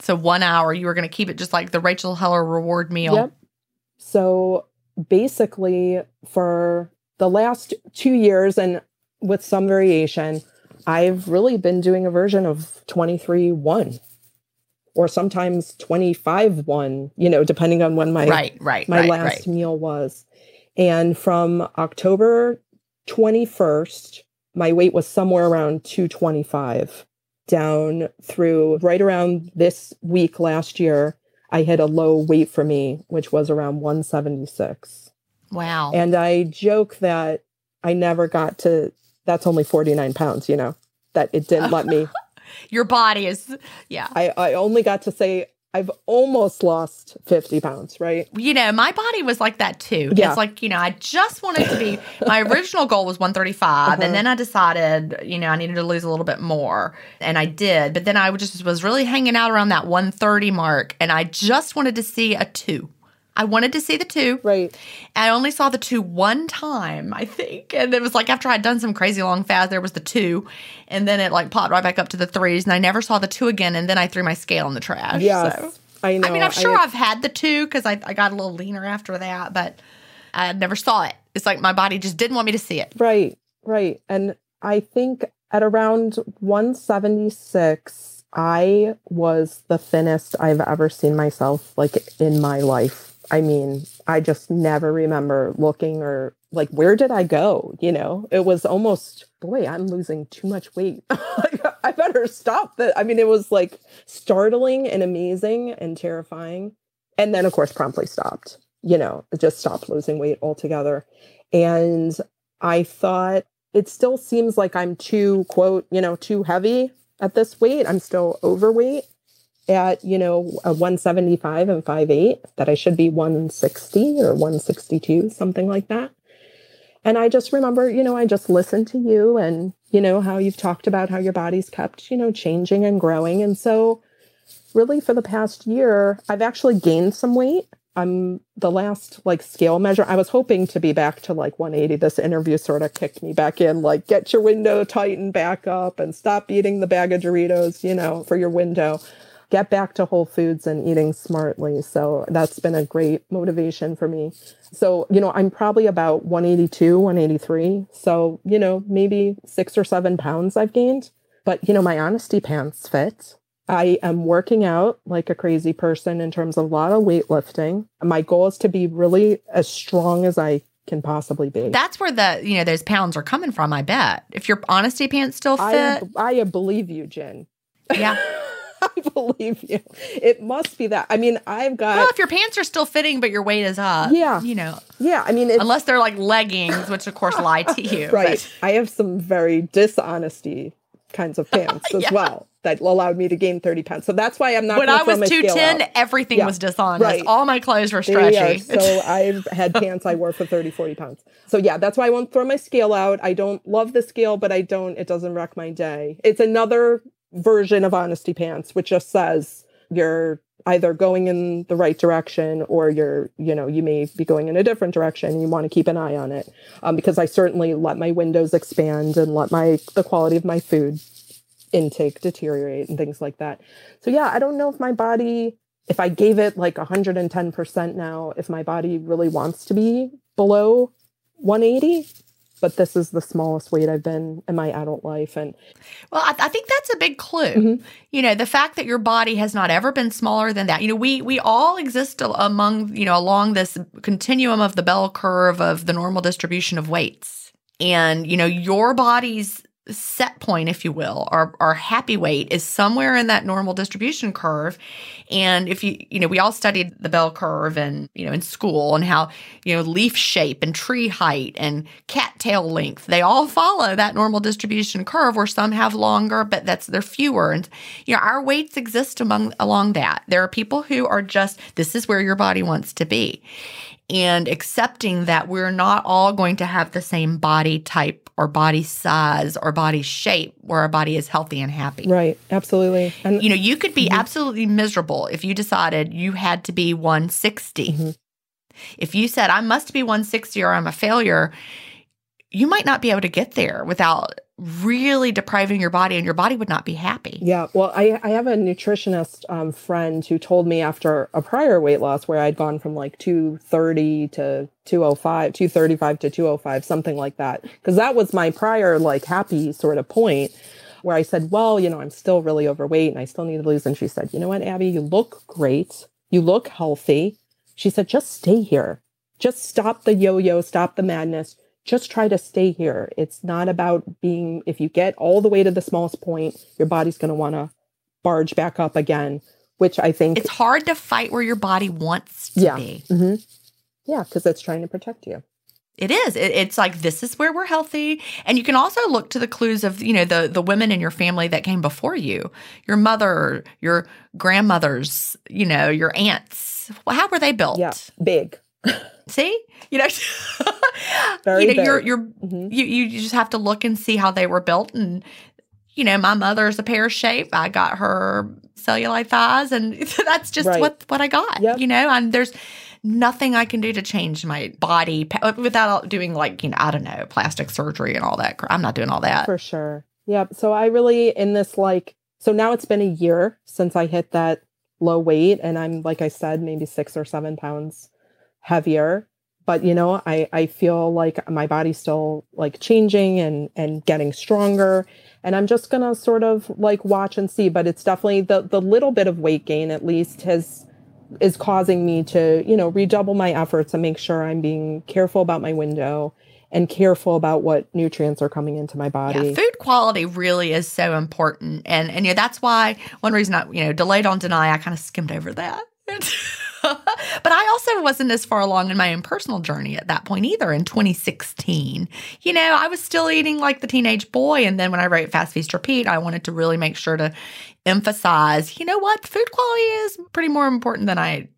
So one hour you were going to keep it just like the rachel heller reward meal. Yep. So basically for the last two years and with some variation, I've really been doing a version of 23 1 or sometimes 25 1, you know, depending on when my, right, right, my right, last right. meal was. And from October 21st, my weight was somewhere around 225 down through right around this week last year I hit a low weight for me, which was around 176. Wow. And I joke that I never got to, that's only 49 pounds, you know, that it didn't let me. [laughs] Your body is, yeah. I, I only got to say, I've almost lost 50 pounds, right? You know, my body was like that too. Yeah. It's like, you know, I just wanted to be, my original goal was 135. Uh-huh. And then I decided, you know, I needed to lose a little bit more. And I did. But then I just was really hanging out around that 130 mark. And I just wanted to see a two. I wanted to see the two. Right. I only saw the two one time, I think. And it was like after I'd done some crazy long fast, there was the two. And then it like popped right back up to the threes. And I never saw the two again. And then I threw my scale in the trash. Yes. So. I know. I mean, I'm sure I- I've had the two because I, I got a little leaner after that, but I never saw it. It's like my body just didn't want me to see it. Right, right. And I think at around 176, I was the thinnest I've ever seen myself like in my life. I mean, I just never remember looking or like, where did I go? You know, it was almost, boy, I'm losing too much weight. [laughs] I better stop that. I mean, it was like startling and amazing and terrifying. And then, of course, promptly stopped, you know, just stopped losing weight altogether. And I thought it still seems like I'm too, quote, you know, too heavy at this weight. I'm still overweight at, you know, a 175 and 5'8, that I should be 160 or 162, something like that. And I just remember, you know, I just listened to you and, you know, how you've talked about how your body's kept, you know, changing and growing. And so, really, for the past year, I've actually gained some weight. I'm the last like scale measure. I was hoping to be back to like 180. This interview sort of kicked me back in, like, get your window tightened back up and stop eating the bag of Doritos, you know, for your window. Get back to Whole Foods and eating smartly. So that's been a great motivation for me. So, you know, I'm probably about 182, 183. So, you know, maybe six or seven pounds I've gained. But, you know, my honesty pants fit. I am working out like a crazy person in terms of a lot of weightlifting. My goal is to be really as strong as I can possibly be. That's where the, you know, those pounds are coming from, I bet. If your honesty pants still I, fit. I believe you, Gin. yeah. [laughs] I [laughs] believe you. It must be that. I mean, I've got. Well, if your pants are still fitting, but your weight is up. Yeah. You know, yeah, I mean, unless they're like leggings, which of course lie to you. right. I have some very dishonesty kinds of pants [laughs] as well that allowed me to gain 30 pounds. So that's why I'm not When I was 210, everything Yeah. was dishonest. Right. All my clothes were There we are. stretchy. So [laughs] I've had pants I wore for 30, 40 pounds. So yeah, that's why I won't throw my scale out. I don't love the scale, but I don't, it doesn't wreck my day. It's another version of honesty pants, which just says you're either going in the right direction or you're, you know, you may be going in a different direction. You want to keep an eye on it. Um, because I certainly let my windows expand and let my, the quality of my food intake deteriorate and things like that. So yeah, I don't know if my body if I gave it like 110% now, if my body really wants to be below 180, but this is the smallest weight I've been in my adult life. And Well, I, I think that's a big clue. Mm-hmm. You know, the fact that your body has not ever been smaller than that. You know, we we all exist among you know along this continuum of the bell curve of the normal distribution of weights, and you know your body's set point, if you will, our our happy weight is somewhere in that normal distribution curve. And if you you know, we all studied the bell curve and you know in school and how you know leaf shape and tree height and cattail length they all follow that normal distribution curve where some have longer but that's they're fewer. And you know our weights exist among along that. There are people who are just this is where your body wants to be and accepting that we're not all going to have the same body type or body size or body shape where our body is healthy and happy right, absolutely. And you know, you could be mm-hmm. absolutely miserable if you decided you had to be 160. Mm-hmm. If you said, I must be 160 or I'm a failure, you might not be able to get there without really depriving your body, and your body would not be happy. Yeah, well, I, I have a nutritionist um, friend who told me after a prior weight loss where I'd gone from like 230 to 205, 235 to 205, something like that. Because that was my prior like happy sort of point where I said, well, you know, I'm still really overweight and I still need to lose. And she said, you know what, Abby, you look great. You look healthy. She said, just stay here. Just stop the yo yo, stop the madness just try to stay here. It's not about being, if you get all the way to the smallest point, your body's going to want to barge back up again, which I think, It's hard to fight where your body wants to yeah. be. hmm Yeah, because it's trying to protect you. It is. It, it's like this is where we're healthy, and you can also look to the clues of you know the the women in your family that came before you, your mother, your grandmothers, you know, your aunts. Well, how were they built? Yeah, big. [laughs] See, you know, [laughs] you know, you're you're Mhm. you you just have to look and see how they were built, and you know, my mother's a pear shape. I got her cellulite thighs, and [laughs] that's just Right. what what I got. Yep. You know, and there's nothing I can do to change my body without doing like you know I don't know plastic surgery and all that. I'm not doing all that. For sure. Yep. So I really in this like so now it's been a year since I hit that low weight and I'm like I said maybe 6 or 7 pounds heavier but you know I I feel like my body's still like changing and and getting stronger and I'm just to sort of like watch and see but it's definitely the the little bit of weight gain at least has is causing me to, you know, redouble my efforts and make sure I'm being careful about my window and careful about what nutrients are coming into my body. Yeah, food quality really is so important, and and you know that's why one reason I you know delayed don't deny I kind of skimmed over that. [laughs] [laughs] but I also wasn't as far along in my own personal journey at that point either. In 2016, you know, I was still eating like the teenage boy, and then when I wrote Fast Feast Repeat, I wanted to really make sure to emphasize, you know what, food quality is pretty more important than I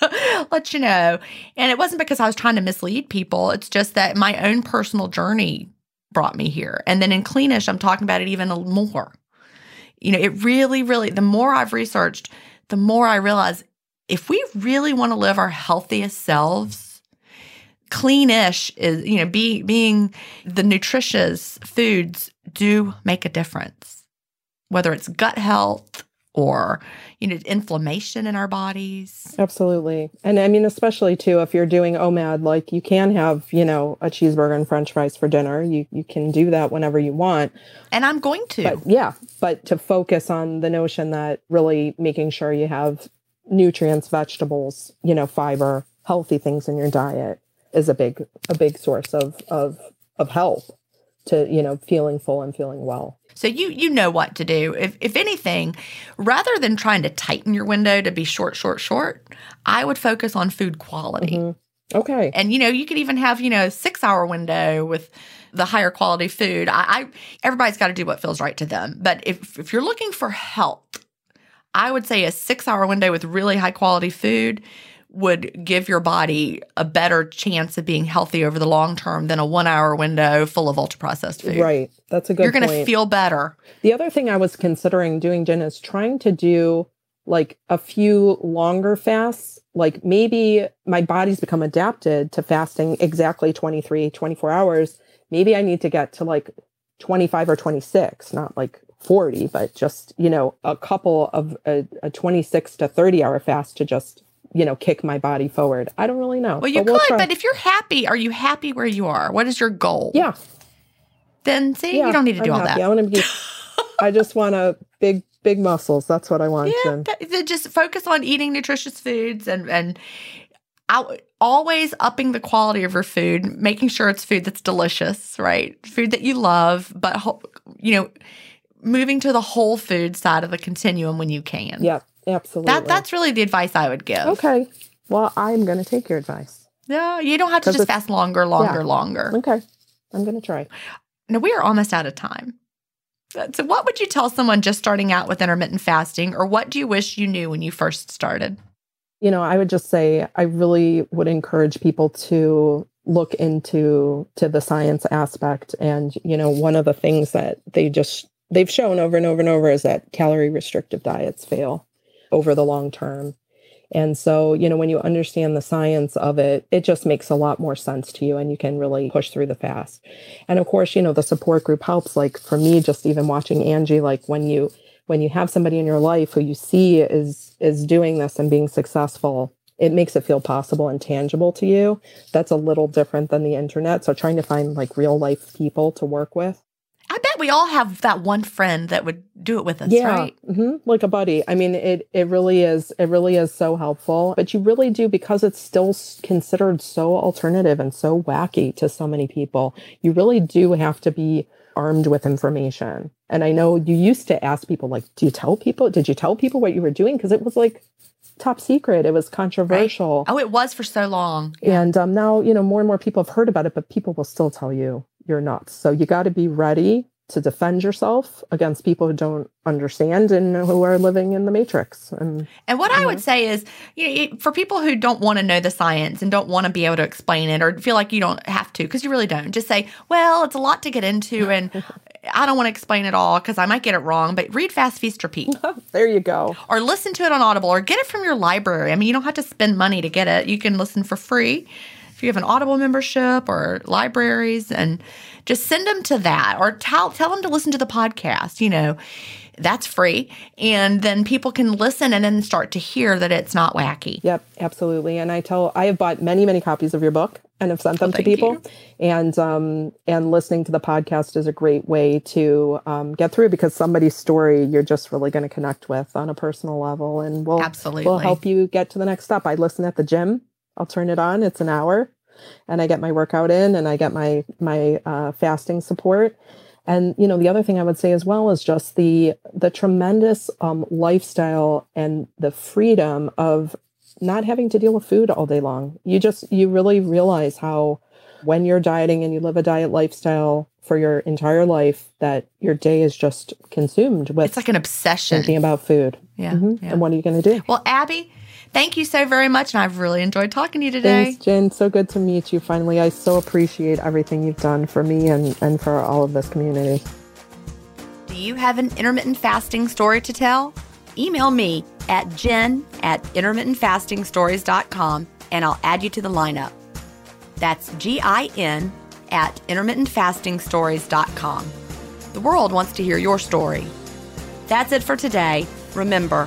[laughs] let you know. And it wasn't because I was trying to mislead people. It's just that my own personal journey brought me here. And then in Cleanish, I'm talking about it even more. You know, it really, really, the more I've researched, the more I realize if we really want to live our healthiest selves, cleanish is, you know, be, being the nutritious foods do make a difference, whether it's gut health or, you know, inflammation in our bodies. Absolutely. And I mean, especially too, if you're doing OMAD, like you can have, you know, a cheeseburger and french fries for dinner. You, you can do that whenever you want. And I'm going to. But yeah, but to focus on the notion that really making sure you have nutrients, vegetables, you know, fiber, healthy things in your diet is a big, a big source of, of, of help to, you know, feeling full and feeling well. So you you know what to do. If if anything, rather than trying to tighten your window to be short, short, short, I would focus on food quality. Mhm. Okay. And you know, you could even have you know a six hour window with the higher quality food. I, I everybody's got to do what feels right to them. But if if you're looking for health, I would say a six hour window with really high quality food would give your body a better chance of being healthy over the long term than a one hour window full of ultra processed food. Right. That's a good You're going to feel better. The other thing I was considering doing, Gin, is trying to do like a few longer fasts. Like maybe my body's become adapted to fasting exactly 23, 24 hours. Maybe I need to get to like 25 or 26, not like 40, but just, you know, a couple of a, a 26 to 30 hour fast to just, you know, kick my body forward. I don't really know. Well, you but we'll could, try. but if you're happy, are you happy where you are? What is your goal? yeah, Then see, yeah, you don't need to do I'm all happy. that. I want to be, [laughs] I just want a big, big muscles. That's what I want. Yeah, just focus on eating nutritious foods and and out, always upping the quality of your food, making sure it's food that's delicious, right? Food that you love, but you know, moving to the whole food side of the continuum when you can. Yep, absolutely. That that's really the advice I would give. okay. Well, I'm going to take your advice. Yeah, you don't have to just fast longer, longer, yeah. longer. Okay, I'm going to try. Now we are almost out of time. Uh, so, what would you tell someone just starting out with intermittent fasting, or what do you wish you knew when you first started? You know, I would just say I really would encourage people to look into to the science aspect and you know one of the things that they just they've shown over and over and over is that calorie restrictive diets fail over the long term. And so you know when you understand the science of it it just makes a lot more sense to you and you can really push through the fast. And of course you know the support group helps. Like for me just even watching angie like when you when you have somebody in your life who you see is is doing this and being successful it makes it feel possible and tangible to you. That's a little different than the internet. So trying to find like real life people to work with I bet we all have that one friend that would do it with us, yeah right? hmm like a buddy i mean it it really is it really is so helpful but you really do because it's still considered so alternative and so wacky to so many people you really do have to be armed with information and i know you used to ask people like do you tell people did you tell people what you were doing because it was like top secret. It was controversial. Oh, it was for so long. And um, now, you know, more and more people have heard about it, but people will still tell you you're nuts. So you got to be ready to defend yourself against people who don't understand and who are living in the matrix. And and what I would say is, you know, for people who don't want to know the science and don't want to be able to explain it or feel like you don't have to because you really don't, just say, well, it's a lot to get into [laughs] and I don't want to explain it all because I might get it wrong. But read Fast Feast Repeat. [laughs] there you go. Or listen to it on Audible or get it from your library. I mean, you don't have to spend money to get it. You can listen for free if you have an Audible membership or libraries, and just send them to that or tell tell them to listen to the podcast. You know, that's free, and then people can listen and then start to hear that it's not wacky. Yep, absolutely. And I tell I have bought many many copies of your book and have sent them to people. You. And um, and listening to the podcast is a great way to um, get through because somebody's story you're just really going to connect with on a personal level, and will absolutely will help you get to the next step. I listen at the gym I'll turn it on. It's an hour, and I get my workout in, and I get my my uh, fasting support. And you know, the other thing I would say as well is just the the tremendous um, lifestyle and the freedom of not having to deal with food all day long. You just you really realize how when you're dieting and you live a diet lifestyle for your entire life that your day is just consumed with it's like an obsession thinking about food yeah, mm-hmm. yeah. and what are you going to do well abby Thank you so very much. And I've really enjoyed talking to you today. Thanks, Gin. So good to meet you finally. I so appreciate everything you've done for me and, and for all of this community. Do you have an intermittent fasting story to tell? Email me at gin at intermittentfastingstories.com and I'll add you to the lineup. That's G I N at intermittentfastingstories.com. The world wants to hear your story. That's it for today. Remember,